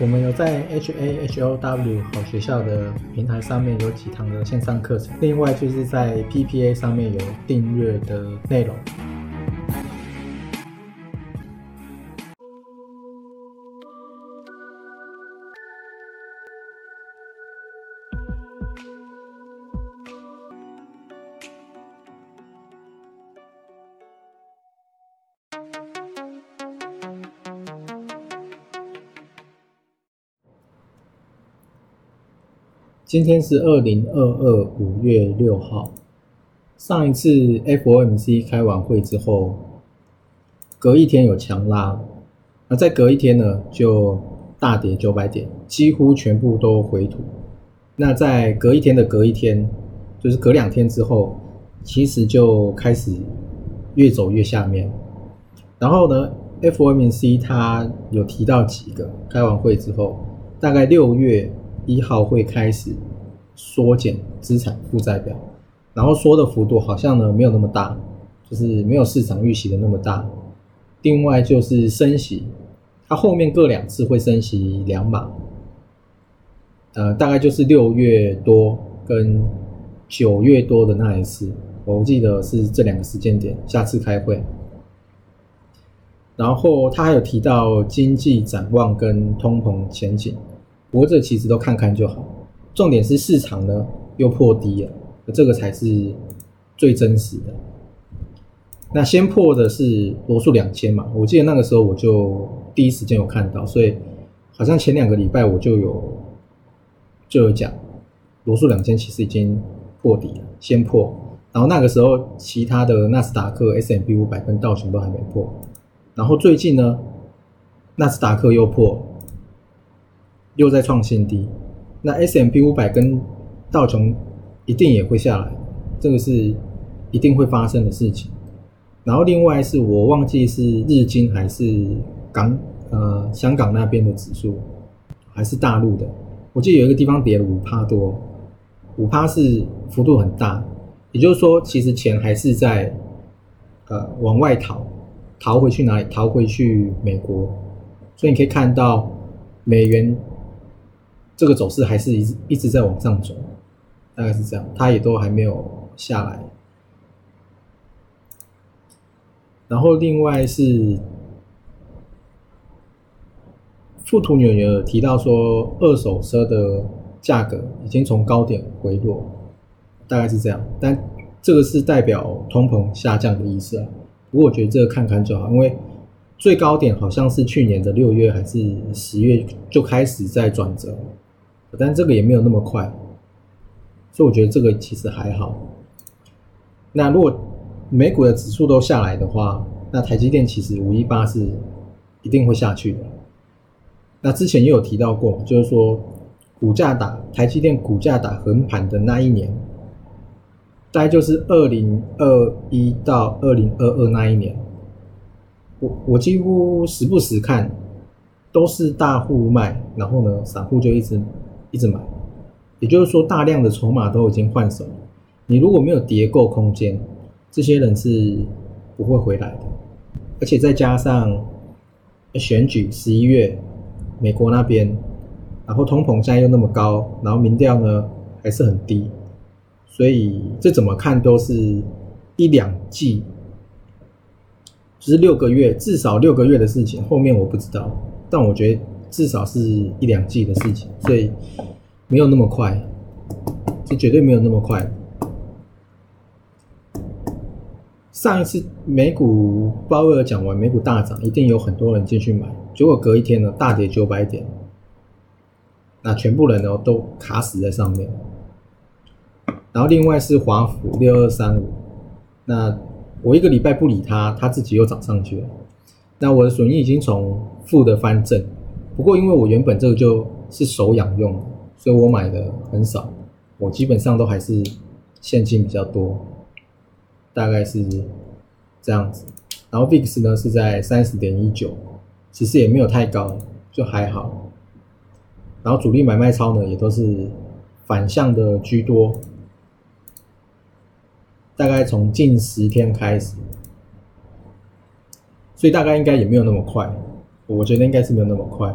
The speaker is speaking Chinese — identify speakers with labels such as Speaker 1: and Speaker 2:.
Speaker 1: 我们有在 H A H O W 好学校的平台上面有几堂的线上课程，另外就是在 P P A 上面有订阅的内容。今天是二零二二五月六号。上一次 FOMC 开完会之后，隔一天有强拉，那再隔一天呢就大跌九百点，几乎全部都回吐。那在隔一天的隔一天，就是隔两天之后，其实就开始越走越下面。然后呢，FOMC 它有提到几个开完会之后，大概六月。一号会开始缩减资产负债表，然后缩的幅度好像呢没有那么大，就是没有市场预期的那么大。另外就是升息，它后面各两次会升息两码，呃，大概就是六月多跟九月多的那一次，我记得是这两个时间点，下次开会。然后他还有提到经济展望跟通膨前景。活着其实都看看就好，重点是市场呢又破低了，这个才是最真实的。那先破的是罗素两千嘛，我记得那个时候我就第一时间有看到，所以好像前两个礼拜我就有就有讲罗素两千其实已经破底了，先破，然后那个时候其他的纳斯达克、S M B 五百跟道琼都还没破，然后最近呢纳斯达克又破。又在创新低，那 S M P 五百跟道琼一定也会下来，这个是一定会发生的事情。然后另外是我忘记是日经还是港呃香港那边的指数，还是大陆的，我记得有一个地方跌了五趴多，五趴是幅度很大，也就是说其实钱还是在呃往外逃，逃回去哪里？逃回去美国，所以你可以看到美元。这个走势还是一一直在往上走，大概是这样，它也都还没有下来。然后另外是富途女儿提到说，二手车的价格已经从高点回落，大概是这样。但这个是代表通膨下降的意思啊。不过我觉得这个看看就好，因为最高点好像是去年的六月还是十月就开始在转折。但这个也没有那么快，所以我觉得这个其实还好。那如果美股的指数都下来的话，那台积电其实五一八是一定会下去的。那之前也有提到过，就是说股价打台积电股价打横盘的那一年，大概就是二零二一到二零二二那一年，我我几乎时不时看都是大户卖，然后呢散户就一直。一直买，也就是说，大量的筹码都已经换手。你如果没有叠够空间，这些人是不会回来的。而且再加上选举十一月，美国那边，然后通膨现在又那么高，然后民调呢还是很低，所以这怎么看都是一两季，就是六个月，至少六个月的事情。后面我不知道，但我觉得。至少是一两季的事情，所以没有那么快，这绝对没有那么快。上一次美股鲍威尔讲完，美股大涨，一定有很多人进去买，结果隔一天呢，大跌九百点，那全部人呢都卡死在上面。然后另外是华府六二三五，那我一个礼拜不理它，它自己又涨上去了，那我的损益已经从负的翻正。不过，因为我原本这个就是手养用，所以我买的很少，我基本上都还是现金比较多，大概是这样子。然后 VIX 呢是在三十点一九，其实也没有太高，就还好。然后主力买卖超呢也都是反向的居多，大概从近十天开始，所以大概应该也没有那么快。我觉得应该是没有那么快。